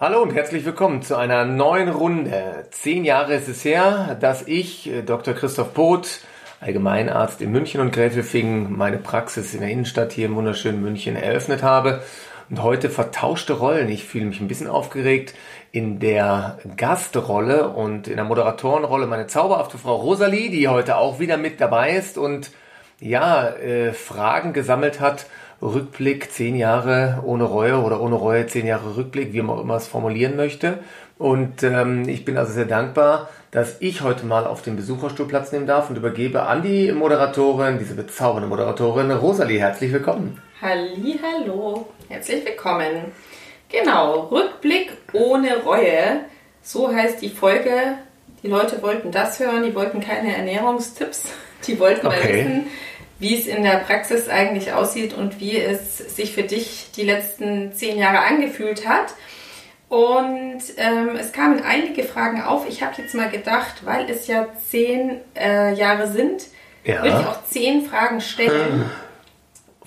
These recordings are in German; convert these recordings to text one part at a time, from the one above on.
Hallo und herzlich willkommen zu einer neuen Runde. Zehn Jahre ist es her, dass ich, äh, Dr. Christoph Poth, Allgemeinarzt in München und Gräfelfingen, meine Praxis in der Innenstadt hier im wunderschönen München eröffnet habe. Und heute vertauschte Rollen. Ich fühle mich ein bisschen aufgeregt in der Gastrolle und in der Moderatorenrolle meine zauberhafte Frau Rosalie, die heute auch wieder mit dabei ist und ja, äh, Fragen gesammelt hat Rückblick, zehn Jahre ohne Reue oder ohne Reue, zehn Jahre Rückblick, wie man immer es formulieren möchte. Und ähm, ich bin also sehr dankbar, dass ich heute mal auf dem Besucherstuhl Platz nehmen darf und übergebe an die Moderatorin, diese bezaubernde Moderatorin, Rosalie. Herzlich willkommen. Halli, hallo, herzlich willkommen. Genau, Rückblick ohne Reue. So heißt die Folge. Die Leute wollten das hören, die wollten keine Ernährungstipps, die wollten okay. mal wissen, wie es in der Praxis eigentlich aussieht und wie es sich für dich die letzten zehn Jahre angefühlt hat. Und ähm, es kamen einige Fragen auf. Ich habe jetzt mal gedacht, weil es ja zehn äh, Jahre sind, ja. würde ich auch zehn Fragen stellen.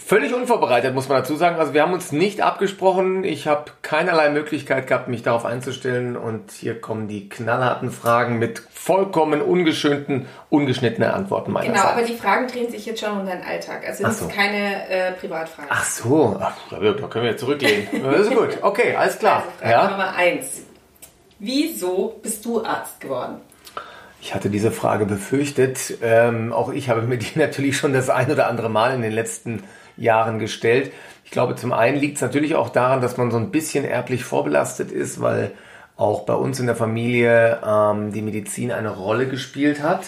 Völlig unvorbereitet, muss man dazu sagen. Also wir haben uns nicht abgesprochen. Ich habe keinerlei Möglichkeit gehabt, mich darauf einzustellen. Und hier kommen die knallharten Fragen mit vollkommen ungeschönten, ungeschnittenen Antworten meinerseits. Genau, aber die Fragen drehen sich jetzt schon um deinen Alltag. Also das so. ist keine äh, Privatfrage. Ach so, Ach, da können wir jetzt zurücklehnen. das ist gut. Okay, alles klar. Also Frage ja? Nummer eins. Wieso bist du Arzt geworden? Ich hatte diese Frage befürchtet. Ähm, auch ich habe mir die natürlich schon das ein oder andere Mal in den letzten Jahren Jahren gestellt. Ich glaube, zum einen liegt es natürlich auch daran, dass man so ein bisschen erblich vorbelastet ist, weil auch bei uns in der Familie ähm, die Medizin eine Rolle gespielt hat.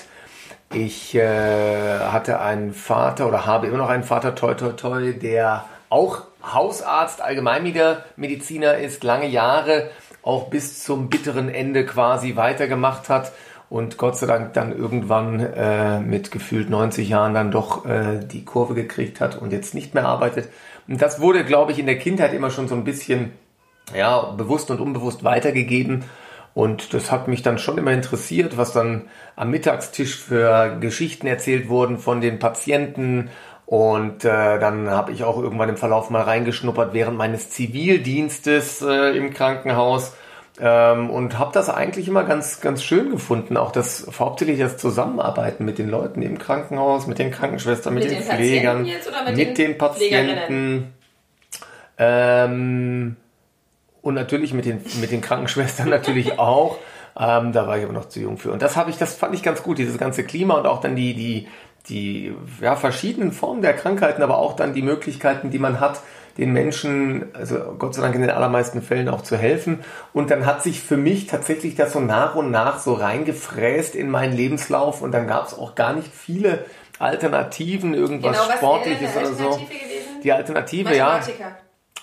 Ich äh, hatte einen Vater oder habe immer noch einen Vater, toi toi toi, der auch Hausarzt, Allgemeinmediziner ist, lange Jahre auch bis zum bitteren Ende quasi weitergemacht hat und Gott sei Dank dann irgendwann äh, mit gefühlt 90 Jahren dann doch äh, die Kurve gekriegt hat und jetzt nicht mehr arbeitet. Und das wurde, glaube ich, in der Kindheit immer schon so ein bisschen ja, bewusst und unbewusst weitergegeben. Und das hat mich dann schon immer interessiert, was dann am Mittagstisch für Geschichten erzählt wurden von den Patienten. Und äh, dann habe ich auch irgendwann im Verlauf mal reingeschnuppert während meines Zivildienstes äh, im Krankenhaus ähm, und habe das eigentlich immer ganz, ganz schön gefunden. Auch das hauptsächlich das Zusammenarbeiten mit den Leuten im Krankenhaus, mit den Krankenschwestern, mit, mit den, den, Pflegern, mit, mit, den, den Patienten. Ähm, und natürlich mit den, mit den Krankenschwestern natürlich auch. Ähm, da war ich aber noch zu jung für. Und das habe ich, das fand ich ganz gut, dieses ganze Klima und auch dann die, die, die ja, verschiedenen Formen der Krankheiten, aber auch dann die Möglichkeiten, die man hat, den Menschen, also Gott sei Dank in den allermeisten Fällen auch zu helfen. Und dann hat sich für mich tatsächlich das so nach und nach so reingefräst in meinen Lebenslauf und dann gab es auch gar nicht viele Alternativen, irgendwas genau, Sportliches oder so. Gewesen? Die Alternative, ja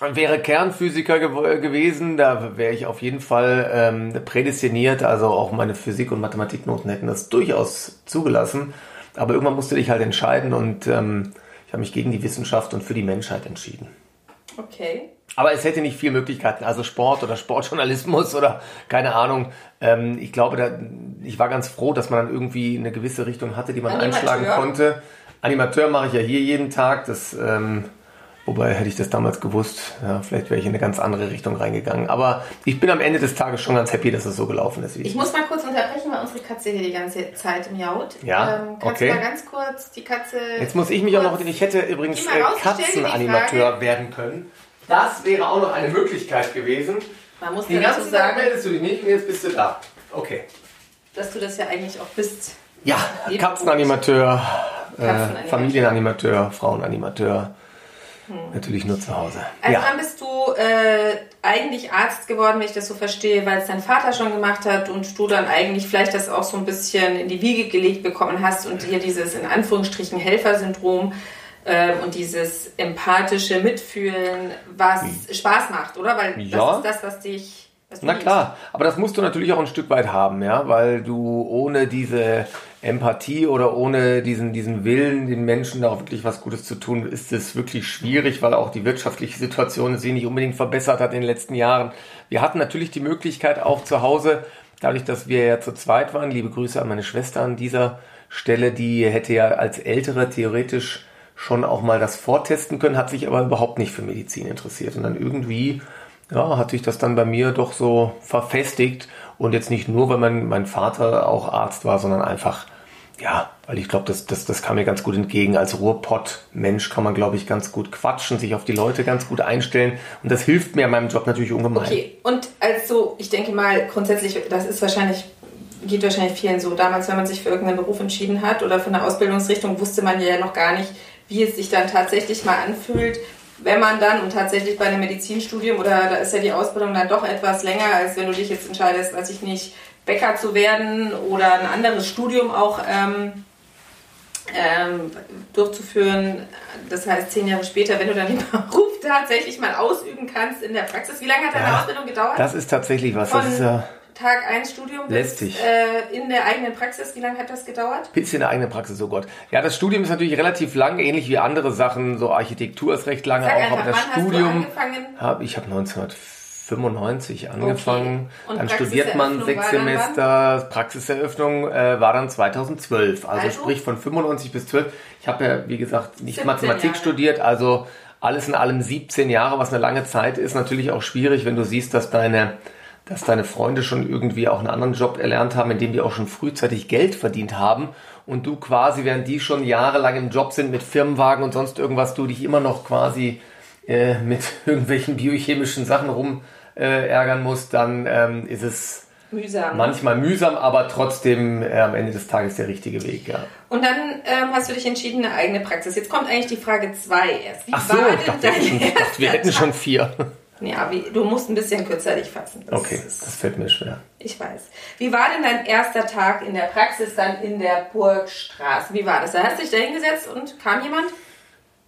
wäre Kernphysiker gew gewesen, da wäre ich auf jeden Fall ähm, prädestiniert, also auch meine Physik- und Mathematiknoten hätten das durchaus zugelassen. Aber irgendwann musste ich halt entscheiden und ähm, ich habe mich gegen die Wissenschaft und für die Menschheit entschieden. Okay. Aber es hätte nicht viele Möglichkeiten, also Sport oder Sportjournalismus oder keine Ahnung. Ähm, ich glaube, da, ich war ganz froh, dass man dann irgendwie eine gewisse Richtung hatte, die man Animateur. einschlagen konnte. Animateur mache ich ja hier jeden Tag. Das ähm, Wobei hätte ich das damals gewusst, ja, vielleicht wäre ich in eine ganz andere Richtung reingegangen. Aber ich bin am Ende des Tages schon ganz happy, dass es so gelaufen ist. Wie ich muss mal kurz unterbrechen, weil unsere Katze hier die ganze Zeit miaut. Ja, ähm, kannst okay. du mal ganz kurz die Katze... Jetzt muss ich mich auch noch... Ich hätte übrigens äh, Katzenanimateur werden können. Das wäre auch noch eine Möglichkeit gewesen. Man muss die ganze Zeit meldest du dich nicht, jetzt bist du da. Okay. Dass du das ja eigentlich auch bist. Ja, Katzenanimateur, äh, Familienanimateur, Frauenanimateur. Hm. Natürlich nur zu Hause. Also ja. dann bist du äh, eigentlich Arzt geworden, wenn ich das so verstehe, weil es dein Vater schon gemacht hat und du dann eigentlich vielleicht das auch so ein bisschen in die Wiege gelegt bekommen hast und dir dieses in Anführungsstrichen Helfersyndrom äh, und dieses empathische Mitfühlen, was hm. Spaß macht, oder? Weil ja. das ist das, was dich na klar, aber das musst du natürlich auch ein Stück weit haben, ja, weil du ohne diese Empathie oder ohne diesen, diesen Willen, den Menschen da auch wirklich was Gutes zu tun, ist es wirklich schwierig, weil auch die wirtschaftliche Situation sich nicht unbedingt verbessert hat in den letzten Jahren. Wir hatten natürlich die Möglichkeit auch zu Hause, dadurch, dass wir ja zu zweit waren, liebe Grüße an meine Schwester an dieser Stelle, die hätte ja als Ältere theoretisch schon auch mal das vortesten können, hat sich aber überhaupt nicht für Medizin interessiert und dann irgendwie ja, hat sich das dann bei mir doch so verfestigt. Und jetzt nicht nur, weil mein, mein Vater auch Arzt war, sondern einfach, ja, weil ich glaube, das, das, das kam mir ganz gut entgegen. Als Ruhrpott-Mensch kann man, glaube ich, ganz gut quatschen, sich auf die Leute ganz gut einstellen. Und das hilft mir in meinem Job natürlich ungemein. Okay, und also, ich denke mal, grundsätzlich, das ist wahrscheinlich geht wahrscheinlich vielen so. Damals, wenn man sich für irgendeinen Beruf entschieden hat oder für eine Ausbildungsrichtung, wusste man ja noch gar nicht, wie es sich dann tatsächlich mal anfühlt, wenn man dann und tatsächlich bei einem Medizinstudium oder da ist ja die Ausbildung dann doch etwas länger, als wenn du dich jetzt entscheidest, weiß ich nicht, Bäcker zu werden oder ein anderes Studium auch ähm, ähm, durchzuführen. Das heißt, zehn Jahre später, wenn du dann den Beruf tatsächlich mal ausüben kannst in der Praxis. Wie lange hat deine ja, Ausbildung gedauert? Das ist tatsächlich was. Von, das ist ja Tag 1 Studium Lästig. Äh, in der eigenen Praxis. Wie lange hat das gedauert? Bis in der eigenen Praxis, oh Gott. Ja, das Studium ist natürlich relativ lang, ähnlich wie andere Sachen. So Architektur ist recht lange Sag auch. Einfach, aber das Studium habe ich habe 1995 angefangen. Okay. Dann studiert man sechs Semester. Praxiseröffnung äh, war dann 2012. Also, also, sprich von 95 bis 12. Ich habe ja, wie gesagt, nicht Mathematik Jahre. studiert, also alles in allem 17 Jahre, was eine lange Zeit ist. Natürlich auch schwierig, wenn du siehst, dass deine dass deine Freunde schon irgendwie auch einen anderen Job erlernt haben, in dem die auch schon frühzeitig Geld verdient haben und du quasi, während die schon jahrelang im Job sind mit Firmenwagen und sonst irgendwas, du dich immer noch quasi äh, mit irgendwelchen biochemischen Sachen rum äh, ärgern musst, dann ähm, ist es mühsam. manchmal mühsam, aber trotzdem äh, am Ende des Tages der richtige Weg, ja. Und dann ähm, hast du dich entschieden, eine eigene Praxis. Jetzt kommt eigentlich die Frage 2 erst. Wie Ach so, war denn dachte, ich dachte, wir hätten schon vier. Ja, wie, du musst ein bisschen kürzer dich fassen. Das okay, ist, das fällt mir schwer. Ich weiß. Wie war denn dein erster Tag in der Praxis dann in der Burgstraße? Wie war das? Da hast du dich da hingesetzt und kam jemand?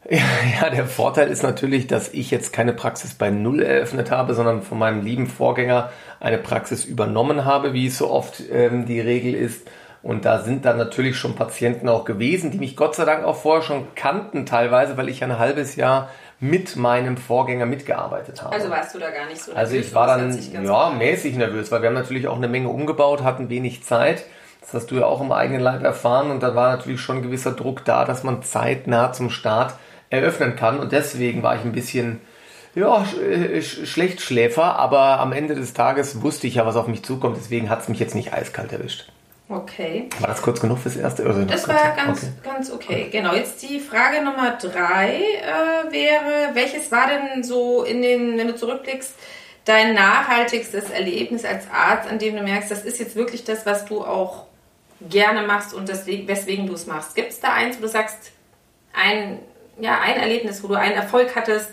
Ja, ja, der Vorteil ist natürlich, dass ich jetzt keine Praxis bei Null eröffnet habe, sondern von meinem lieben Vorgänger eine Praxis übernommen habe, wie es so oft ähm, die Regel ist. Und da sind dann natürlich schon Patienten auch gewesen, die mich Gott sei Dank auch vorher schon kannten, teilweise, weil ich ein halbes Jahr mit meinem Vorgänger mitgearbeitet habe. Also warst du da gar nicht so nervös? Also ich war dann ja mäßig nervös, weil wir haben natürlich auch eine Menge umgebaut, hatten wenig Zeit. Das hast du ja auch im eigenen Leib erfahren und da war natürlich schon ein gewisser Druck da, dass man zeitnah zum Start eröffnen kann und deswegen war ich ein bisschen ja, schlecht Schläfer, aber am Ende des Tages wusste ich ja, was auf mich zukommt, deswegen hat es mich jetzt nicht eiskalt erwischt. Okay. War das kurz genug fürs erste? Oder das war ganz okay. ganz okay. Genau. Jetzt die Frage Nummer drei äh, wäre, welches war denn so in den, wenn du zurückblickst, dein nachhaltigstes Erlebnis als Arzt, an dem du merkst, das ist jetzt wirklich das, was du auch gerne machst und deswegen, weswegen du es machst. Gibt es da eins, wo du sagst, ein, ja, ein Erlebnis, wo du einen Erfolg hattest,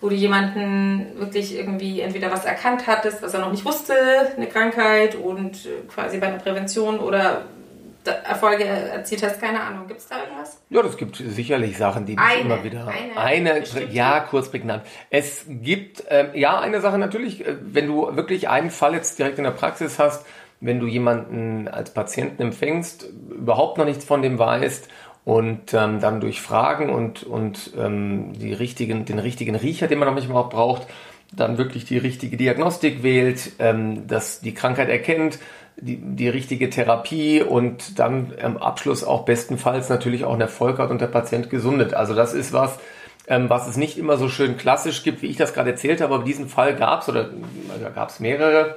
wo du jemanden wirklich irgendwie entweder was erkannt hattest, was er noch nicht wusste, eine Krankheit und äh, quasi bei einer Prävention oder Erfolge erzielt hast, keine Ahnung. Gibt es da irgendwas? Ja, das gibt sicherlich Sachen, die mich eine, immer wieder. Eine, eine ja, kurz prägnant. Es gibt, ähm, ja, eine Sache natürlich, äh, wenn du wirklich einen Fall jetzt direkt in der Praxis hast, wenn du jemanden als Patienten empfängst, überhaupt noch nichts von dem weißt und ähm, dann durch Fragen und, und ähm, die richtigen, den richtigen Riecher, den man manchmal auch braucht, dann wirklich die richtige Diagnostik wählt, ähm, dass die Krankheit erkennt, die, die richtige Therapie und dann am Abschluss auch bestenfalls natürlich auch einen Erfolg hat und der Patient gesundet. Also das ist was, ähm, was es nicht immer so schön klassisch gibt, wie ich das gerade erzählt habe, aber diesen Fall gab es oder da gab es mehrere.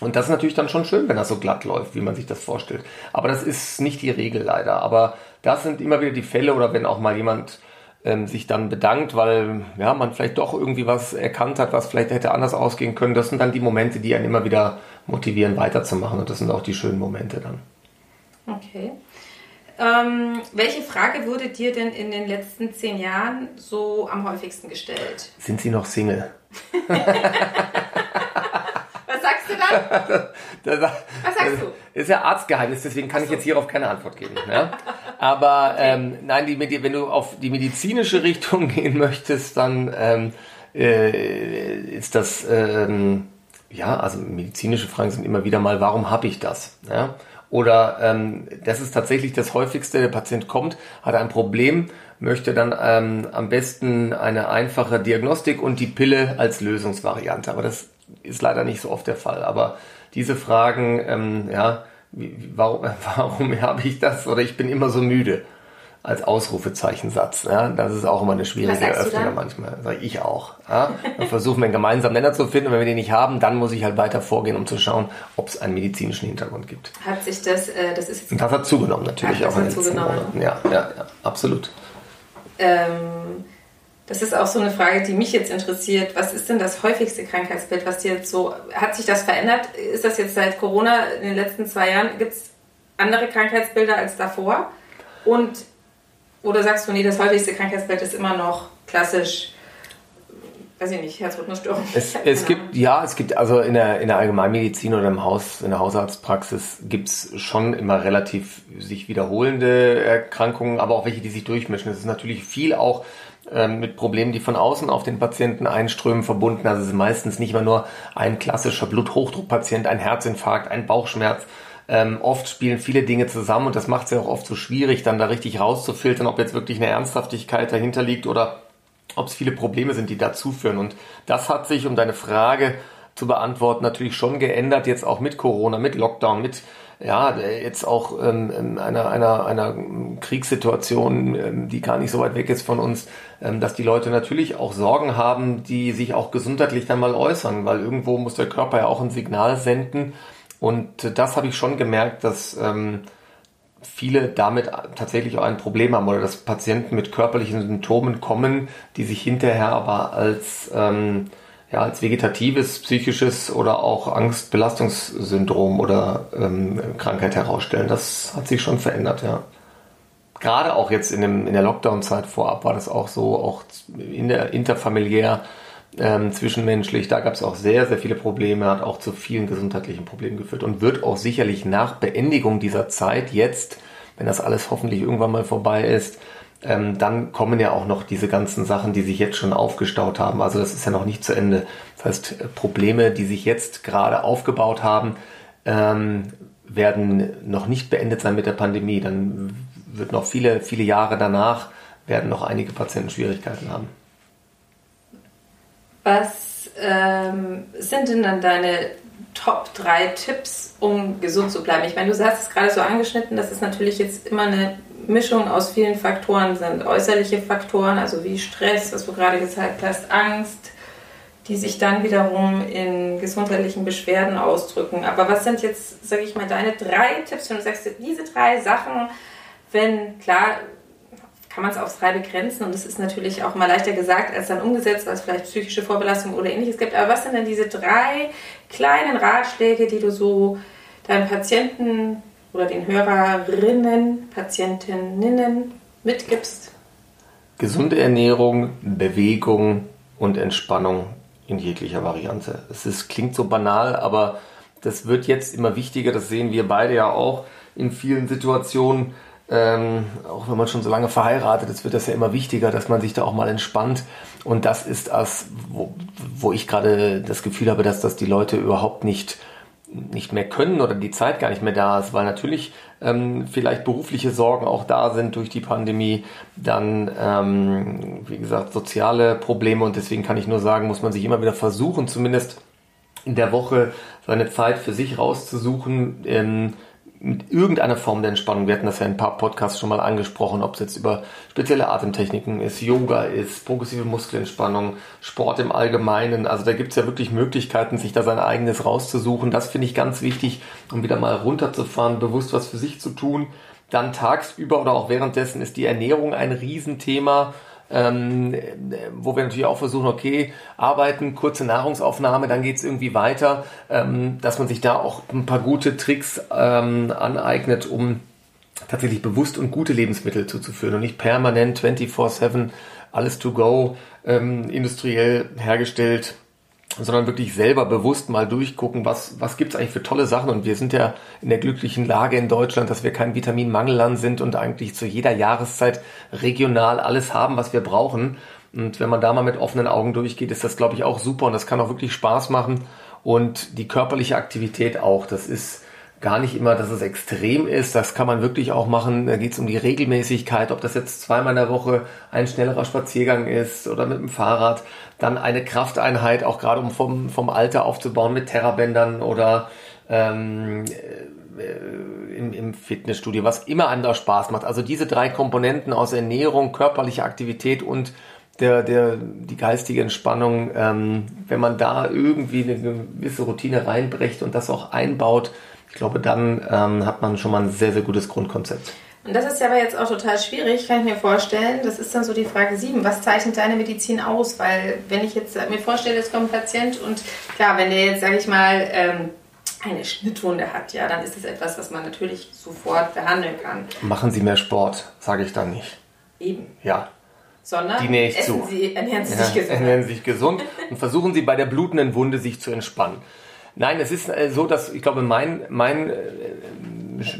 Und das ist natürlich dann schon schön, wenn das so glatt läuft, wie man sich das vorstellt. Aber das ist nicht die Regel leider. Aber das sind immer wieder die Fälle oder wenn auch mal jemand ähm, sich dann bedankt, weil ja, man vielleicht doch irgendwie was erkannt hat, was vielleicht hätte anders ausgehen können. Das sind dann die Momente, die einen immer wieder motivieren, weiterzumachen. Und das sind auch die schönen Momente dann. Okay. Ähm, welche Frage wurde dir denn in den letzten zehn Jahren so am häufigsten gestellt? Sind Sie noch Single? das, Was sagst du? Ist ja Arztgeheimnis, deswegen kann so. ich jetzt hierauf keine Antwort geben. Ja? Aber okay. ähm, nein, die, wenn du auf die medizinische Richtung gehen möchtest, dann ähm, äh, ist das, ähm, ja, also medizinische Fragen sind immer wieder mal, warum habe ich das? Ja? Oder ähm, das ist tatsächlich das häufigste, der Patient kommt, hat ein Problem, möchte dann ähm, am besten eine einfache Diagnostik und die Pille als Lösungsvariante. Aber das ist leider nicht so oft der Fall. Aber diese Fragen, ähm, ja, wie, warum, warum habe ich das oder ich bin immer so müde. als Ausrufezeichensatz. Ja? Das ist auch immer eine schwierige Öffnung manchmal. Sag ich auch. Ja? Dann versuchen wir einen gemeinsamen Nenner zu finden und wenn wir den nicht haben, dann muss ich halt weiter vorgehen, um zu schauen, ob es einen medizinischen Hintergrund gibt. Hat sich das, äh, das ist jetzt... Und das hat zugenommen natürlich hat auch in den zugenommen. Ja, ja, ja, absolut. Ähm, das ist auch so eine Frage, die mich jetzt interessiert. Was ist denn das häufigste Krankheitsbild, was dir jetzt so, hat sich das verändert? Ist das jetzt seit Corona in den letzten zwei Jahren, gibt es andere Krankheitsbilder als davor? Und, oder sagst du, nee, das häufigste Krankheitsbild ist immer noch klassisch weiß ich nicht, Herzrhythmusstörung. Es, es gibt, ja, es gibt also in der, in der Allgemeinmedizin oder im Haus, in der Hausarztpraxis gibt es schon immer relativ sich wiederholende Erkrankungen, aber auch welche, die sich durchmischen. Es ist natürlich viel auch mit Problemen, die von außen auf den Patienten einströmen, verbunden. Also es ist meistens nicht mehr nur ein klassischer Bluthochdruckpatient, ein Herzinfarkt, ein Bauchschmerz. Ähm, oft spielen viele Dinge zusammen und das macht es ja auch oft so schwierig, dann da richtig rauszufiltern, ob jetzt wirklich eine Ernsthaftigkeit dahinter liegt oder ob es viele Probleme sind, die dazu führen. Und das hat sich, um deine Frage zu beantworten, natürlich schon geändert, jetzt auch mit Corona, mit Lockdown, mit ja, jetzt auch ähm, einer, einer, einer Kriegssituation, ähm, die gar nicht so weit weg ist von uns, ähm, dass die Leute natürlich auch Sorgen haben, die sich auch gesundheitlich dann mal äußern, weil irgendwo muss der Körper ja auch ein Signal senden. Und das habe ich schon gemerkt, dass ähm, viele damit tatsächlich auch ein Problem haben oder dass Patienten mit körperlichen Symptomen kommen, die sich hinterher aber als, ähm, ja, als vegetatives, psychisches oder auch Angstbelastungssyndrom oder ähm, Krankheit herausstellen. Das hat sich schon verändert, ja. Gerade auch jetzt in, dem, in der Lockdown-Zeit vorab war das auch so, auch in der interfamiliär ähm, zwischenmenschlich. Da gab es auch sehr, sehr viele Probleme, hat auch zu vielen gesundheitlichen Problemen geführt und wird auch sicherlich nach Beendigung dieser Zeit jetzt, wenn das alles hoffentlich irgendwann mal vorbei ist, ähm, dann kommen ja auch noch diese ganzen Sachen, die sich jetzt schon aufgestaut haben. Also das ist ja noch nicht zu Ende. Das heißt, äh, Probleme, die sich jetzt gerade aufgebaut haben, ähm, werden noch nicht beendet sein mit der Pandemie. Dann wird noch viele, viele Jahre danach werden noch einige Patienten Schwierigkeiten haben. Was ähm, sind denn dann deine Top 3 Tipps, um gesund zu bleiben? Ich meine, du hast es gerade so angeschnitten, dass es natürlich jetzt immer eine Mischung aus vielen Faktoren sind. Äußerliche Faktoren, also wie Stress, was du gerade gesagt hast, Angst, die sich dann wiederum in gesundheitlichen Beschwerden ausdrücken. Aber was sind jetzt, sage ich mal, deine drei Tipps, wenn du sagst, diese drei Sachen, wenn, klar, kann man es aufs drei begrenzen und es ist natürlich auch mal leichter gesagt als dann umgesetzt, es vielleicht psychische Vorbelastung oder ähnliches gibt. Aber was sind denn diese drei kleinen Ratschläge, die du so deinen Patienten oder den Hörerinnen, Patientinnen mitgibst? Gesunde Ernährung, Bewegung und Entspannung in jeglicher Variante. Es ist, klingt so banal, aber das wird jetzt immer wichtiger. Das sehen wir beide ja auch in vielen Situationen ähm, auch wenn man schon so lange verheiratet ist, wird das ja immer wichtiger, dass man sich da auch mal entspannt. Und das ist das, wo, wo ich gerade das Gefühl habe, dass das die Leute überhaupt nicht nicht mehr können oder die Zeit gar nicht mehr da ist, weil natürlich ähm, vielleicht berufliche Sorgen auch da sind durch die Pandemie, dann ähm, wie gesagt soziale Probleme und deswegen kann ich nur sagen, muss man sich immer wieder versuchen, zumindest in der Woche seine Zeit für sich rauszusuchen. Ähm, mit irgendeiner Form der Entspannung. Wir hatten das ja in ein paar Podcasts schon mal angesprochen, ob es jetzt über spezielle Atemtechniken ist, Yoga ist, progressive Muskelentspannung, Sport im Allgemeinen. Also da gibt es ja wirklich Möglichkeiten, sich da sein eigenes rauszusuchen. Das finde ich ganz wichtig, um wieder mal runterzufahren, bewusst was für sich zu tun. Dann tagsüber oder auch währenddessen ist die Ernährung ein Riesenthema ähm, wo wir natürlich auch versuchen, okay, arbeiten, kurze Nahrungsaufnahme, dann geht es irgendwie weiter, ähm, dass man sich da auch ein paar gute Tricks ähm, aneignet, um tatsächlich bewusst und gute Lebensmittel zuzuführen und nicht permanent 24-7 alles to go, ähm, industriell hergestellt sondern wirklich selber bewusst mal durchgucken, was, was gibt's eigentlich für tolle Sachen. Und wir sind ja in der glücklichen Lage in Deutschland, dass wir kein Vitaminmangelland sind und eigentlich zu jeder Jahreszeit regional alles haben, was wir brauchen. Und wenn man da mal mit offenen Augen durchgeht, ist das, glaube ich, auch super und das kann auch wirklich Spaß machen. Und die körperliche Aktivität auch, das ist gar nicht immer, dass es extrem ist. Das kann man wirklich auch machen. Da geht es um die Regelmäßigkeit, ob das jetzt zweimal in der Woche ein schnellerer Spaziergang ist oder mit dem Fahrrad. Dann eine Krafteinheit, auch gerade um vom, vom Alter aufzubauen mit Terrabändern oder ähm, äh, im, im Fitnessstudio, was immer anders Spaß macht. Also diese drei Komponenten aus Ernährung, körperliche Aktivität und der, der, die geistige Entspannung, ähm, wenn man da irgendwie eine gewisse Routine reinbrecht und das auch einbaut, ich glaube, dann ähm, hat man schon mal ein sehr, sehr gutes Grundkonzept. Und das ist ja aber jetzt auch total schwierig, kann ich mir vorstellen. Das ist dann so die Frage 7. Was zeichnet deine Medizin aus? Weil, wenn ich jetzt mir vorstelle, es kommt ein Patient und klar, wenn der jetzt, sage ich mal, ähm, eine Schnittwunde hat, ja, dann ist das etwas, was man natürlich sofort behandeln kann. Machen Sie mehr Sport, sage ich dann nicht. Eben. Ja. Sondern die nähe ich essen zu. Sie, ernähren Sie Ja, sich gesund. ernähren Sie sich gesund und versuchen Sie bei der blutenden Wunde sich zu entspannen. Nein, es ist äh, so, dass ich glaube, mein, mein, äh,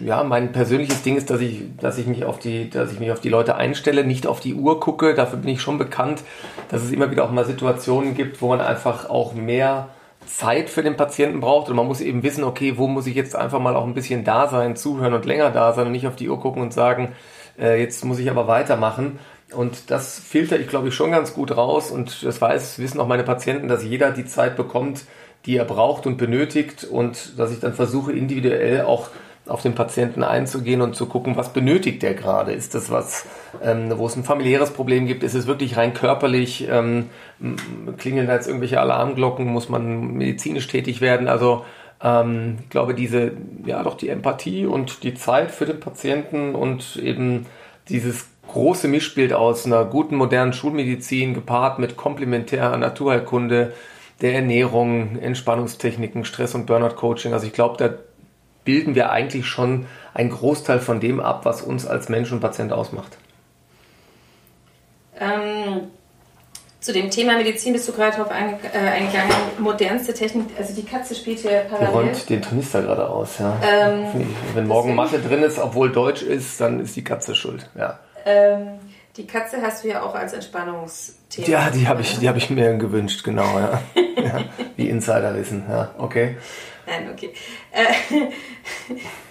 ja, mein persönliches Ding ist, dass ich, dass ich mich auf die, dass ich mich auf die Leute einstelle, nicht auf die Uhr gucke. Dafür bin ich schon bekannt, dass es immer wieder auch mal Situationen gibt, wo man einfach auch mehr Zeit für den Patienten braucht und man muss eben wissen, okay, wo muss ich jetzt einfach mal auch ein bisschen da sein, zuhören und länger da sein und nicht auf die Uhr gucken und sagen, äh, jetzt muss ich aber weitermachen. Und das filter ich, glaube ich, schon ganz gut raus und das weiß, wissen auch meine Patienten, dass jeder die Zeit bekommt, die er braucht und benötigt und dass ich dann versuche, individuell auch auf den Patienten einzugehen und zu gucken, was benötigt der gerade? Ist das was, ähm, wo es ein familiäres Problem gibt? Ist es wirklich rein körperlich? Ähm, klingeln da jetzt irgendwelche Alarmglocken? Muss man medizinisch tätig werden? Also ähm, ich glaube, diese, ja doch die Empathie und die Zeit für den Patienten und eben dieses große Mischbild aus einer guten modernen Schulmedizin gepaart mit komplementärer Naturheilkunde, der Ernährung, Entspannungstechniken, Stress- und Burnout-Coaching. Also ich glaube, da bilden wir eigentlich schon einen Großteil von dem ab, was uns als Mensch und Patient ausmacht. Ähm, zu dem Thema Medizin bist du gerade darauf einge äh, eingegangen. Modernste Technik, also die Katze spielt hier Die parallel. räumt den Tornister gerade aus, ja. Ähm, Wenn morgen Mathe drin ist, obwohl Deutsch ist, dann ist die Katze schuld. Ja, Ähm, die Katze hast du ja auch als Entspannungsthema. ja die habe ich, die hab ich mir gewünscht, genau. Ja. ja. Wie Insider wissen, ja, okay. Nein, okay. Äh,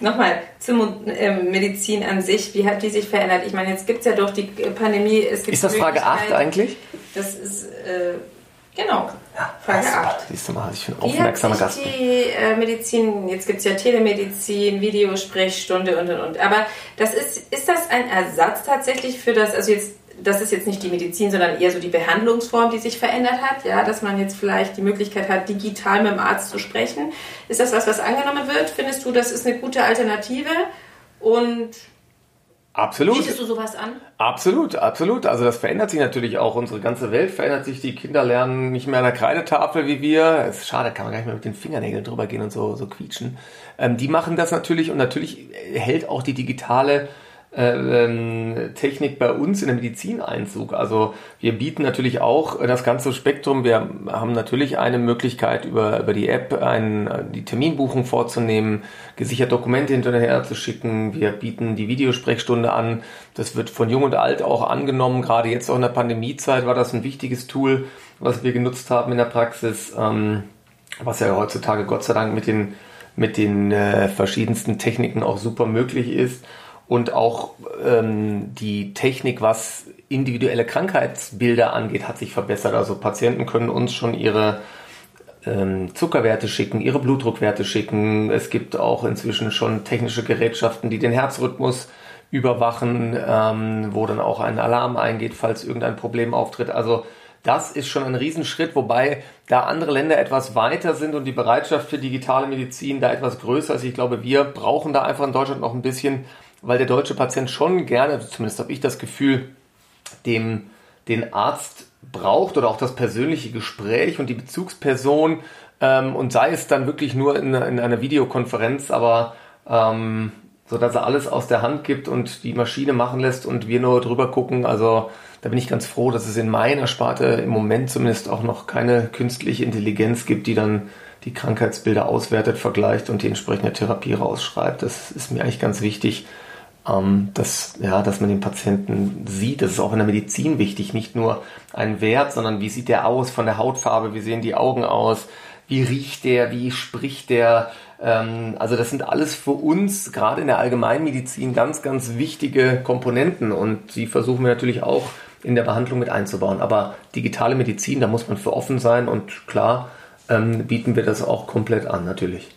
Nochmal zur ähm, Medizin an sich. Wie hat die sich verändert? Ich meine, jetzt gibt es ja durch die Pandemie. Es gibt Ist das Frage 8 Möglichkeiten- eigentlich? Das ist, äh, genau, Frage das- 8. Siehst du mal, ich bin aufmerksamer Gast. die äh, Medizin, jetzt gibt es ja Telemedizin, Videosprechstunde und und und. Aber das ist, ist das ein Ersatz tatsächlich für das, also jetzt, das ist jetzt nicht die Medizin, sondern eher so die Behandlungsform, die sich verändert hat, ja, dass man jetzt vielleicht die Möglichkeit hat, digital mit dem Arzt zu sprechen. Ist das was, was angenommen wird? Findest du, das ist eine gute Alternative? Und Absolut. bietest du sowas an? Absolut, absolut. Also das verändert sich natürlich auch. Unsere ganze Welt verändert sich. Die Kinder lernen nicht mehr an der Kreidetafel wie wir. Es ist schade, kann man gar nicht mehr mit den Fingernägeln drüber gehen und so, so quietschen. Ähm, die machen das natürlich und natürlich hält auch die digitale ähm, Technik bei uns in der Medizin Einzug. Also wir bieten natürlich auch äh, das ganze Spektrum. Wir haben natürlich eine Möglichkeit über, über die App ein, äh, die Terminbuchung vorzunehmen, gesichert Dokumente hinterher zu schicken. Wir bieten die Videosprechstunde an. Das wird von jung und alt auch angenommen. Gerade jetzt auch in der Pandemiezeit war das ein wichtiges Tool, was wir genutzt haben in der Praxis, ähm, was ja heutzutage Gott sei Dank mit den, mit den äh, verschiedensten Techniken auch super möglich ist und auch ähm, die Technik, was individuelle Krankheitsbilder angeht, hat sich verbessert. Also Patienten können uns schon ihre ähm, Zuckerwerte schicken, ihre Blutdruckwerte schicken. Es gibt auch inzwischen schon technische Gerätschaften, die den Herzrhythmus überwachen, ähm, wo dann auch ein Alarm eingeht, falls irgendein Problem auftritt. Also das ist schon ein Riesenschritt, wobei da andere Länder etwas weiter sind und die Bereitschaft für digitale Medizin da etwas größer ist. Ich glaube, wir brauchen da einfach in Deutschland noch ein bisschen, weil der deutsche Patient schon gerne, zumindest habe ich das Gefühl, dem, den Arzt braucht oder auch das persönliche Gespräch und die Bezugsperson ähm, und sei es dann wirklich nur in, in einer Videokonferenz, aber ähm, so dass er alles aus der Hand gibt und die Maschine machen lässt und wir nur drüber gucken. Also da bin ich ganz froh, dass es in meiner Sparte im Moment zumindest auch noch keine künstliche Intelligenz gibt, die dann die Krankheitsbilder auswertet, vergleicht und die entsprechende Therapie rausschreibt. Das ist mir eigentlich ganz wichtig, ähm, dass, ja, dass man den Patienten sieht. Das ist auch in der Medizin wichtig, nicht nur ein Wert, sondern wie sieht der aus von der Hautfarbe, wie sehen die Augen aus, wie riecht der, wie spricht der. Ähm, also das sind alles für uns, gerade in der Allgemeinmedizin, ganz, ganz wichtige Komponenten und die versuchen wir natürlich auch in der Behandlung mit einzubauen. Aber digitale Medizin, da muss man für offen sein und klar ähm, bieten wir das auch komplett an, natürlich.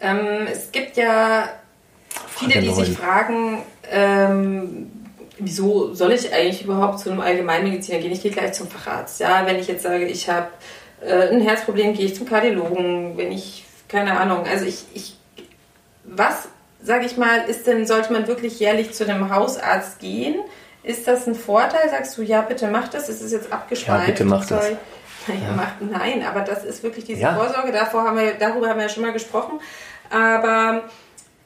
Ähm, es gibt ja viele, die sich fragen, ähm, wieso soll ich eigentlich überhaupt zu einem Allgemeinmediziner gehen? Ich gehe gleich zum Facharzt. Ja, wenn ich jetzt sage, ich habe äh, ein Herzproblem, gehe ich zum Kardiologen. Wenn ich, keine Ahnung, also ich, ich was, sage ich mal, ist denn, sollte man wirklich jährlich zu einem Hausarzt gehen? Ist das ein Vorteil? Sagst du, ja, bitte mach das, es ist jetzt abgeschweift. Ja, bitte mach das. Naja, ja. Macht, nein, aber das ist wirklich diese ja. Vorsorge. Davor haben wir, darüber haben wir ja schon mal gesprochen. Aber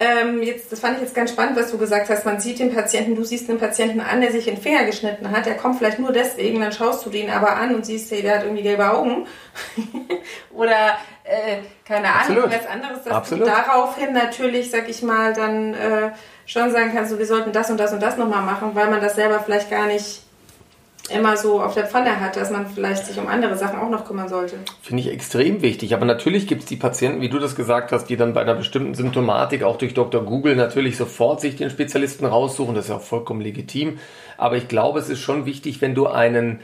ähm, jetzt, das fand ich jetzt ganz spannend, was du gesagt hast. Man sieht den Patienten, du siehst einen Patienten an, der sich den Finger geschnitten hat. Der kommt vielleicht nur deswegen, dann schaust du den aber an und siehst, hey, der hat irgendwie gelbe Augen. Oder äh, keine Ahnung, was anderes, dass Absolut. du daraufhin natürlich, sag ich mal, dann äh, schon sagen kannst, so, wir sollten das und das und das nochmal machen, weil man das selber vielleicht gar nicht immer so auf der Pfanne hat, dass man vielleicht sich um andere Sachen auch noch kümmern sollte. Finde ich extrem wichtig. Aber natürlich gibt es die Patienten, wie du das gesagt hast, die dann bei einer bestimmten Symptomatik auch durch Dr. Google natürlich sofort sich den Spezialisten raussuchen. Das ist ja auch vollkommen legitim. Aber ich glaube, es ist schon wichtig, wenn du einen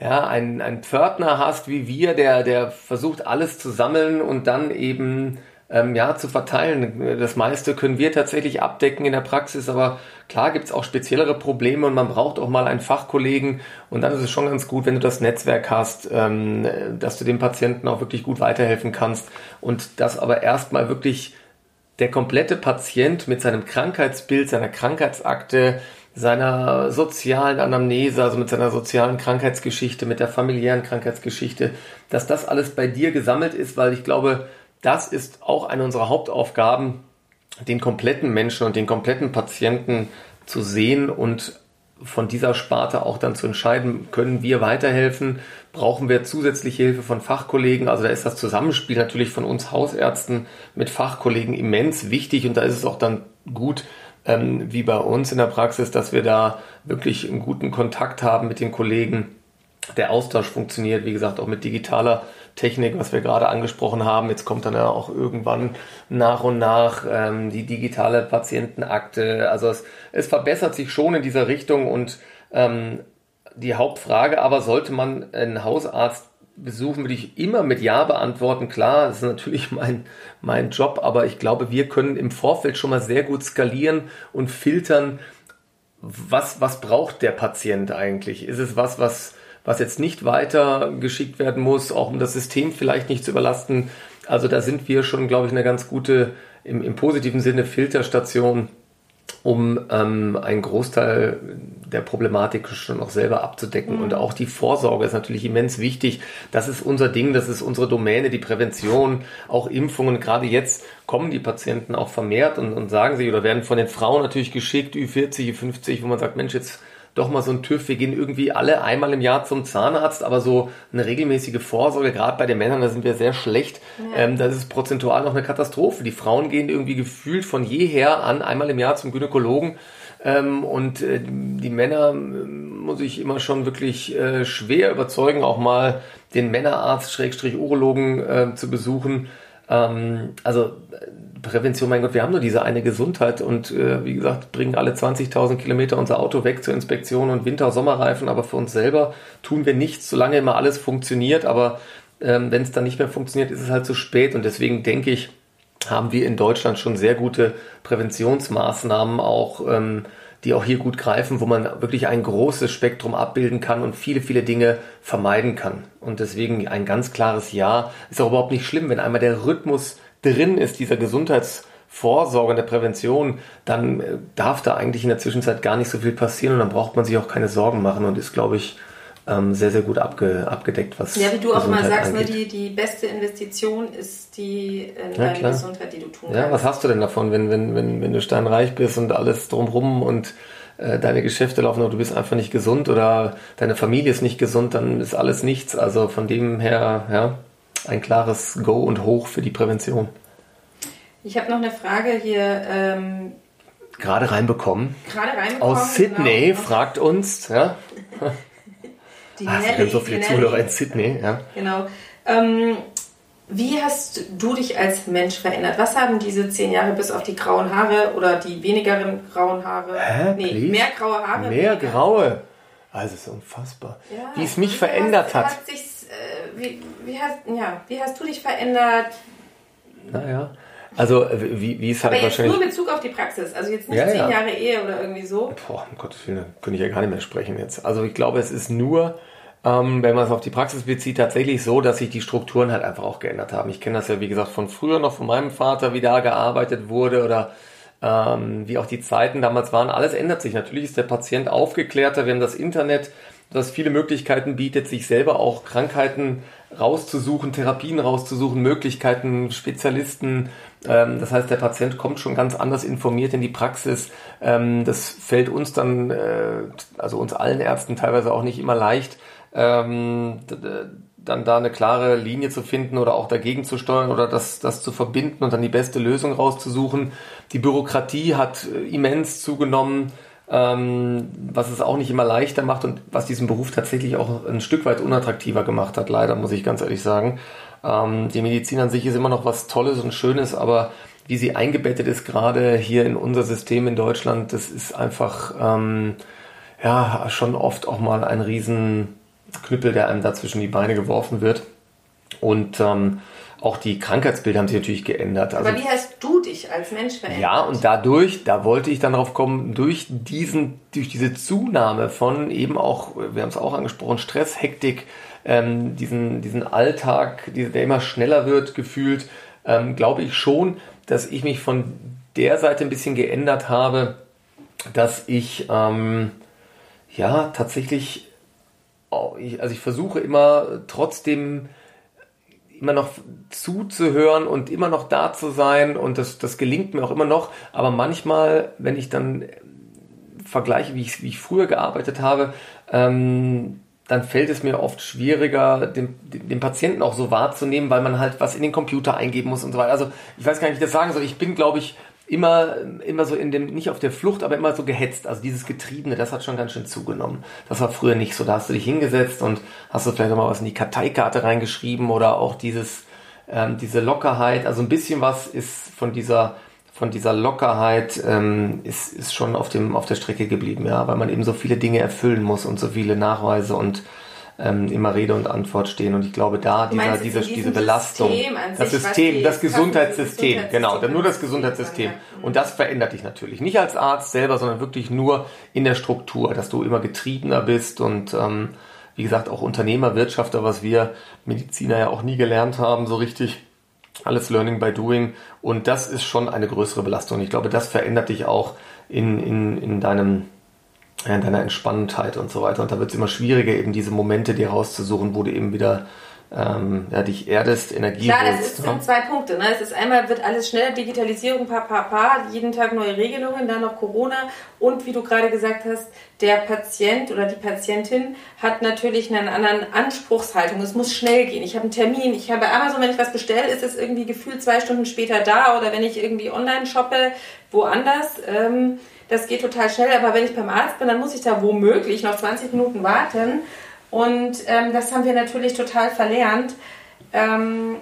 ja, einen, einen Pförtner hast wie wir, der, der versucht alles zu sammeln und dann eben ähm, ja, zu verteilen. Das meiste können wir tatsächlich abdecken in der Praxis, aber klar gibt's auch speziellere Probleme und man braucht auch mal einen Fachkollegen und dann ist es schon ganz gut, wenn du das Netzwerk hast, ähm, dass du dem Patienten auch wirklich gut weiterhelfen kannst und das aber erstmal wirklich der komplette Patient mit seinem Krankheitsbild, seiner Krankheitsakte, seiner sozialen Anamnese, also mit seiner sozialen Krankheitsgeschichte, mit der familiären Krankheitsgeschichte, dass das alles bei dir gesammelt ist, weil ich glaube, das ist auch eine unserer Hauptaufgaben, den kompletten Menschen und den kompletten Patienten zu sehen und von dieser Sparte auch dann zu entscheiden, können wir weiterhelfen, brauchen wir zusätzliche Hilfe von Fachkollegen. Also da ist das Zusammenspiel natürlich von uns Hausärzten mit Fachkollegen immens wichtig und da ist es auch dann gut, ähm, wie bei uns in der Praxis, dass wir da wirklich einen guten Kontakt haben mit den Kollegen. Der Austausch funktioniert, wie gesagt, auch mit digitaler Technik, was wir gerade angesprochen haben. Jetzt kommt dann ja auch irgendwann nach und nach ähm, die digitale Patientenakte. Also es, es verbessert sich schon in dieser Richtung und ähm, die Hauptfrage aber, sollte man einen Hausarzt besuchen, würde ich immer mit Ja beantworten. Klar, das ist natürlich mein, mein Job, aber ich glaube, wir können im Vorfeld schon mal sehr gut skalieren und filtern, was, was braucht der Patient eigentlich? Ist es was, was was jetzt nicht weiter geschickt werden muss, auch um das System vielleicht nicht zu überlasten. Also da sind wir schon, glaube ich, eine ganz gute, im, im positiven Sinne, Filterstation, um ähm, einen Großteil der Problematik schon noch selber abzudecken. Mhm. Und auch die Vorsorge ist natürlich immens wichtig. Das ist unser Ding, das ist unsere Domäne, die Prävention, auch Impfungen. Gerade jetzt kommen die Patienten auch vermehrt und, und sagen sich oder werden von den Frauen natürlich geschickt, Ü40, Ü50, wo man sagt, Mensch, jetzt doch mal so ein TÜV. Wir gehen irgendwie alle einmal im Jahr zum Zahnarzt, aber so eine regelmäßige Vorsorge, gerade bei den Männern, da sind wir sehr schlecht. Ja. Ähm, das ist prozentual noch eine Katastrophe. Die Frauen gehen irgendwie gefühlt von jeher an einmal im Jahr zum Gynäkologen. Ähm, und äh, die Männer äh, muss ich immer schon wirklich äh, schwer überzeugen, auch mal den Männerarzt, Schrägstrich Urologen äh, zu besuchen. Ähm, also Prävention, mein Gott, wir haben nur diese eine Gesundheit und äh, wie gesagt, bringen alle 20.000 Kilometer unser Auto weg zur Inspektion und Winter-, Sommerreifen, aber für uns selber tun wir nichts, solange immer alles funktioniert, aber ähm, wenn es dann nicht mehr funktioniert, ist es halt zu spät. Und deswegen denke ich, haben wir in Deutschland schon sehr gute Präventionsmaßnahmen auch, ähm, die auch hier gut greifen, wo man wirklich ein großes Spektrum abbilden kann und viele, viele Dinge vermeiden kann. Und deswegen ein ganz klares Ja. Ist auch überhaupt nicht schlimm, wenn einmal der Rhythmus drin ist, dieser Gesundheitsvorsorge und der Prävention, dann äh, darf da eigentlich in der Zwischenzeit gar nicht so viel passieren und dann braucht man sich auch keine Sorgen machen und ist, glaube ich, ähm, sehr, sehr gut abge, abgedeckt, was. Ja, wie du auch mal sagst, ne, die, die beste Investition ist die in ja, deine. Gesundheit, die du tun kannst. Ja, was hast du denn davon, wenn, wenn, wenn, wenn du steinreich bist und alles drumrum und äh, deine Geschäfte laufen, aber du bist einfach nicht gesund oder deine Familie ist nicht gesund, dann ist alles nichts. Also von dem her, ja, ein klares Go und Hoch für die Prävention. Ich habe noch eine Frage hier. Ähm, gerade reinbekommen. Gerade reinbekommen. Aus Sydney genau. fragt uns. Ja. Die Ach, Nelly, wir haben so viele Zuhörer in Sydney. Ja. Genau. Ähm, wie hast du dich als Mensch verändert? Was haben diese zehn Jahre bis auf die grauen Haare oder die wenigeren grauen Haare? Hä, nee, please? mehr graue Haare. Mehr graue. Also, es ist unfassbar. Ja, wie es mich verändert hat. hat wie, wie, hast, ja, wie hast du dich verändert? Naja, Also wie, wie es halt Aber jetzt wahrscheinlich... nur in Bezug auf die Praxis, also jetzt nicht Ja, zehn ja. Jahre Ehe oder irgendwie so. Boah, um Gottes Willen, da könnte ich ja gar nicht mehr sprechen jetzt. Also ich glaube, es ist nur, ähm, wenn man es auf die Praxis bezieht, tatsächlich so, dass sich die Strukturen halt einfach auch geändert haben. Ich kenne das ja, wie gesagt, von früher noch von meinem Vater, wie da gearbeitet wurde oder ähm, wie auch die Zeiten damals waren. Alles ändert sich. Natürlich ist der Patient aufgeklärter. Wir haben das Internet, das viele Möglichkeiten bietet, sich selber auch Krankheiten rauszusuchen, Therapien rauszusuchen, Möglichkeiten, Spezialisten. Ähm, das heißt, der Patient kommt schon ganz anders informiert in die Praxis. Ähm, das fällt uns dann, äh, also uns allen Ärzten teilweise auch nicht immer leicht, ähm, dann da eine klare Linie zu finden oder auch dagegen zu steuern oder das, das zu verbinden und dann die beste Lösung rauszusuchen. Die Bürokratie hat äh, immens zugenommen ähm, was es auch nicht immer leichter macht und was diesen Beruf tatsächlich auch ein Stück weit unattraktiver gemacht hat, leider, muss ich ganz ehrlich sagen. Ähm, die Medizin an sich ist immer noch was Tolles und Schönes, aber wie sie eingebettet ist, gerade hier in unser System in Deutschland, das ist einfach ähm, ja schon oft auch mal ein Riesenknüppel, der einem da zwischen die Beine geworfen wird. Und ähm, auch die Krankheitsbilder haben sich natürlich geändert. Also Aber wie hast du dich als Mensch verändert? ja, und dadurch, da wollte ich dann drauf kommen, durch diesen, durch diese Zunahme von eben auch, wir haben es auch angesprochen, Stress, Hektik, ähm, diesen, diesen Alltag, der immer schneller wird, gefühlt, ähm, glaube ich schon, dass ich mich von der Seite ein bisschen geändert habe, dass ich ähm, ja tatsächlich, ich, also ich versuche immer trotzdem immer noch zuzuhören und immer noch da zu sein und das, das gelingt mir auch immer noch. Aber manchmal, wenn ich dann vergleiche, wie ich, wie ich früher gearbeitet habe, ähm, dann fällt es mir oft schwieriger, den, den Patienten auch so wahrzunehmen, weil man halt was in den Computer eingeben muss und so weiter. Also ich weiß gar nicht, wie ich das sagen soll. Ich bin, glaube ich, immer, immer so in dem, nicht auf der Flucht, aber immer so gehetzt. Also dieses Getriebene, das hat schon ganz schön zugenommen. Das war früher nicht so. Da hast du dich hingesetzt und hast du vielleicht auch mal was in die Karteikarte reingeschrieben oder auch dieses, ähm, diese Lockerheit. Also ein bisschen was ist von dieser, von dieser Lockerheit ähm, ist, ist schon auf, dem, auf der Strecke geblieben, ja, weil man eben so viele Dinge erfüllen muss und so viele Nachweise und ähm, immer Rede und Antwort stehen. Und ich glaube, da dieser, meinst diese, diese Belastung, System an das System, das Gesundheitssystem, Kassen- genau, Gesundheitssystem nur das Gesundheitssystem. Und das verändert dich natürlich. Nicht als Arzt selber, sondern wirklich nur in der Struktur, dass du immer getriebener bist und ähm, wie gesagt auch Unternehmer, Wirtschafter, was wir Mediziner ja auch nie gelernt haben, so richtig. Alles Learning by Doing. Und das ist schon eine größere Belastung. Ich glaube, das verändert dich auch in, in, in deinem deiner Entspanntheit und so weiter. Und da wird es immer schwieriger, eben diese Momente dir rauszusuchen, wo du eben wieder ähm, ja, dich erdest, Energie Klar, das holst. ist, ne? sind zwei Punkte. Ne? Es ist einmal, wird alles schneller, Digitalisierung, pa, pa, pa, jeden Tag neue Regelungen, dann noch Corona und wie du gerade gesagt hast, der Patient oder die Patientin hat natürlich eine andere Anspruchshaltung. Es muss schnell gehen. Ich habe einen Termin, ich habe bei Amazon, wenn ich was bestelle, ist es irgendwie gefühlt zwei Stunden später da oder wenn ich irgendwie online shoppe, woanders. Ähm, das geht total schnell, aber wenn ich beim Arzt bin, dann muss ich da womöglich noch 20 Minuten warten. Und ähm, das haben wir natürlich total verlernt. Ähm,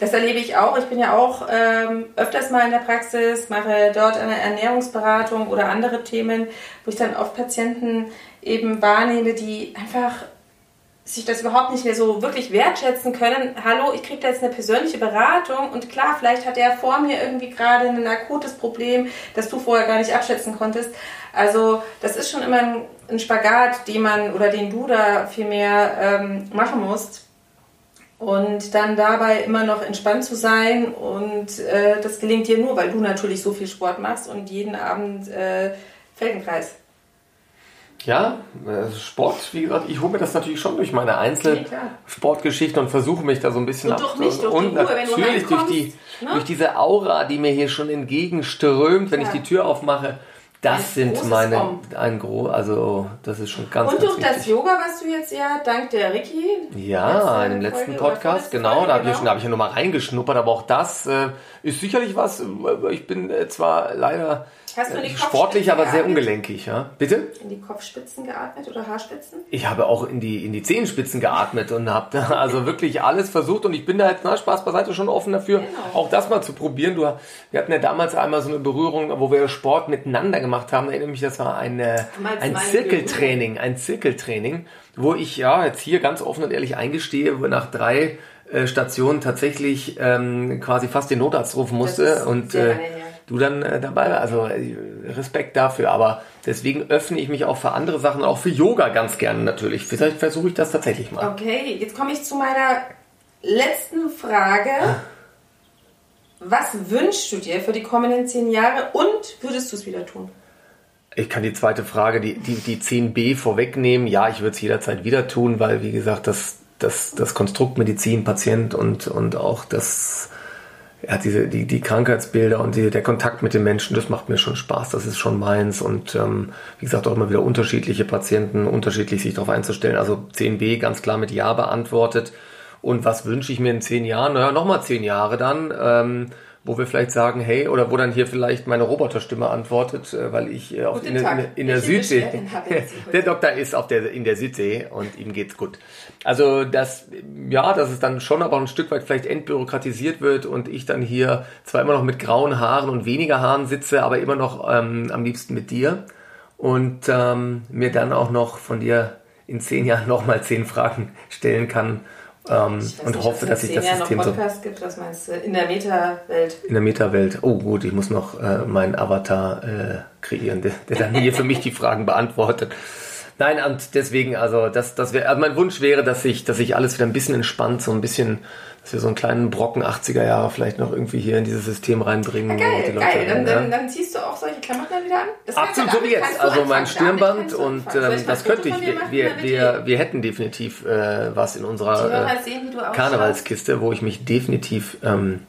das erlebe ich auch. Ich bin ja auch ähm, öfters mal in der Praxis, mache dort eine Ernährungsberatung oder andere Themen, wo ich dann oft Patienten eben wahrnehme, die einfach sich das überhaupt nicht mehr so wirklich wertschätzen können. Hallo, ich kriege da jetzt eine persönliche Beratung und klar, vielleicht hat er vor mir irgendwie gerade ein akutes Problem, das du vorher gar nicht abschätzen konntest. Also das ist schon immer ein, ein Spagat, den man oder den du da viel mehr ähm, machen musst. Und dann dabei immer noch entspannt zu sein und äh, das gelingt dir nur, weil du natürlich so viel Sport machst und jeden Abend äh, Feldenkreis. Ja, äh, Sport, wie gesagt, ich hole mir das natürlich schon durch meine Nee, klar. Einzelsportgeschichte und versuche mich da so ein bisschen Und durch mich, durch die und Ruhe, natürlich durch die ne? durch diese Aura, die mir hier schon entgegenströmt, wenn Ja. ich die Tür aufmache. Das Ein sind meine Om. ein gro also das ist schon ganz Und ganz durch das wichtig. Yoga, was du jetzt ja dank der Ricky. Ja, in dem letzte letzten Folge Podcast, genau, Folge, da habe ich, genau. schon- da hab ich ja nur mal reingeschnuppert, aber auch das äh, ist sicherlich was. äh, Ich bin äh, zwar leider Hast du in äh, die sportlich, aber sehr ungelenkig, ja. Bitte? In die Kopfspitzen geatmet oder Haarspitzen? Ich habe auch in die, in die Zehenspitzen geatmet und habe da also wirklich alles versucht und ich bin da jetzt, na, Spaß beiseite, schon offen dafür, Genau. auch das mal zu probieren. Du, wir hatten ja damals einmal so eine Berührung, wo wir Sport miteinander gemacht haben. Ich erinnere mich, das war ein, ein Zirkeltraining, ein Zirkeltraining, wo ich ja jetzt hier ganz offen und ehrlich eingestehe, wo nach drei äh, Station tatsächlich ähm, quasi fast den Notarzt rufen musste und äh, du dann äh, dabei warst. Also äh, Respekt dafür. Aber deswegen öffne ich mich auch für andere Sachen, auch für Yoga ganz gerne natürlich. Vielleicht versuche ich das tatsächlich mal. Okay, jetzt komme ich zu meiner letzten Frage. Was wünschst du dir für die kommenden zehn Jahre und würdest du es wieder tun? Ich kann die zweite Frage, die, die, die 10b vorwegnehmen. Ja, ich würde es jederzeit wieder tun, weil, wie gesagt, das, das, das Konstrukt Medizin, Patient und, und auch das, ja, diese, die, die Krankheitsbilder und die, der Kontakt mit den Menschen, das macht mir schon Spaß, das ist schon meins. Und ähm, wie gesagt, auch immer wieder unterschiedliche Patienten, unterschiedlich sich darauf einzustellen. Also 10b ganz klar mit Ja beantwortet. Und was wünsche ich mir in zehn Jahren? Naja, nochmal zehn Jahre dann. Ähm, wo wir vielleicht sagen, hey, oder wo dann hier vielleicht meine Roboterstimme antwortet, äh, weil ich äh, auf, in, in, in, der Südsee, der Doktor ist auf der, in der Südsee und ihm geht's gut. Also das, ja, dass es dann schon aber ein Stück weit vielleicht entbürokratisiert wird und ich dann hier zwar immer noch mit grauen Haaren und weniger Haaren sitze, aber immer noch ähm, am liebsten mit dir und ähm, mir dann auch noch von dir in zehn Jahren nochmal zehn Fragen stellen kann ähm, und nicht, hoffe, dass ich das System noch Podcast so. gibt, was meinst du? In der Meta-Welt. In der Meta-Welt. Oh gut, ich muss noch äh, meinen Avatar äh, kreieren, der, der dann hier für mich die Fragen beantwortet. Nein, und deswegen, also das, das wäre, also mein Wunsch wäre, dass sich, dass sich alles wieder ein bisschen entspannt, so ein bisschen, dass wir so einen kleinen Brocken 80er Jahre vielleicht noch irgendwie hier in dieses System reinbringen. Ja, geil, geil. Dann, dann, dann, ziehst du auch solche Klamotten wieder an. Das Absolut, so wie jetzt. Also mein Stirnband und ähm, das könnte ich. Wir, wir, wir, wir, hätten definitiv äh, was in unserer äh, sehen, Karnevalskiste, wo ich mich definitiv ähm,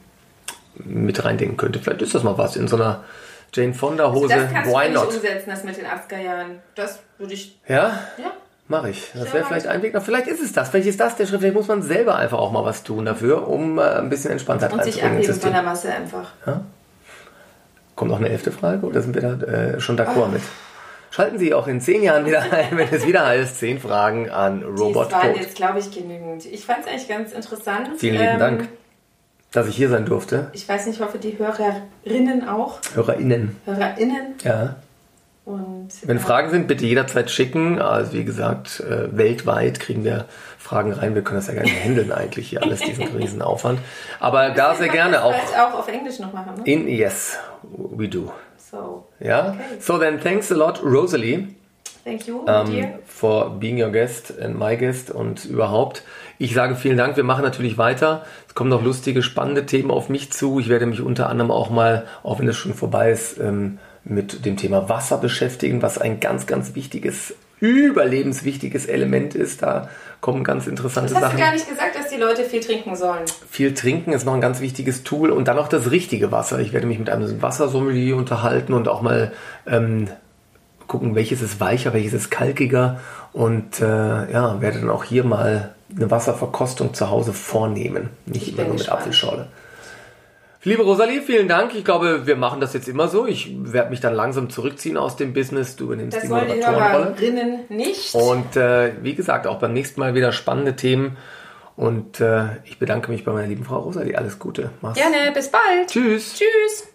mit reindenken könnte. Vielleicht ist das mal was in so einer Jane Fonda Hose. Also das kannst Why du not? umsetzen, das mit den 80er Jahren. Das würde ich. Ja? Ja. Mache ich. Das wäre vielleicht ein Weg. Vielleicht ist es das. Vielleicht ist das der Schritt. Vielleicht muss man selber einfach auch mal was tun dafür, um äh, ein bisschen Entspanntheit Und sich abheben von der Masse einfach. Ja? Kommt noch eine elfte Frage oder sind wir da äh, schon d'accord oh. mit? Schalten Sie auch in zehn Jahren wieder ein, wenn es wieder heißt, zehn Fragen an Robot. Das waren jetzt, glaube ich, genügend. Ich fand es eigentlich ganz interessant. Vielen lieben ähm, Dank dass ich hier sein durfte. Ich weiß nicht, ich hoffe, die Hörerinnen auch. HörerInnen. HörerInnen. Ja. Und, Wenn äh, Fragen sind, bitte jederzeit schicken. Also wie gesagt, äh, weltweit kriegen wir Fragen rein. Wir können das ja nicht handeln eigentlich hier alles, diesen riesen Aufwand. Aber da sehr gerne auch. auch auf Englisch noch machen, ne? In, yes, we do. So. Ja. Okay. So then, thanks a lot, Rosalie. Thank you, dear. For being your guest and my guest und überhaupt. Ich sage vielen Dank. Wir machen natürlich weiter. Es kommen noch lustige, spannende Themen auf mich zu. Ich werde mich unter anderem auch mal, auch wenn es schon vorbei ist, ähm, mit dem Thema Wasser beschäftigen, was ein ganz, ganz wichtiges, überlebenswichtiges Element ist. Da kommen ganz interessante das Sachen. Hast du gar nicht gesagt, dass die Leute viel trinken sollen? Viel trinken ist noch ein ganz wichtiges Tool und dann auch das richtige Wasser. Ich werde mich mit einem Wassersommelier unterhalten und auch mal ähm, gucken, welches ist weicher, welches ist kalkiger und äh, ja, werde dann auch hier mal eine Wasserverkostung zu Hause vornehmen. Nicht immer nur mit gespannt. Apfelschorle. Liebe Rosalie, vielen Dank. Ich glaube, wir machen das jetzt immer so. Ich werde mich dann langsam zurückziehen aus dem Business. Du übernimmst das die Moderatorenrolle. Nicht. Und äh, wie gesagt, auch beim nächsten Mal wieder spannende Themen. Und äh, ich bedanke mich bei meiner lieben Frau Rosalie. Alles Gute. Mach's. Gerne, bis bald. Tschüss. Tschüss.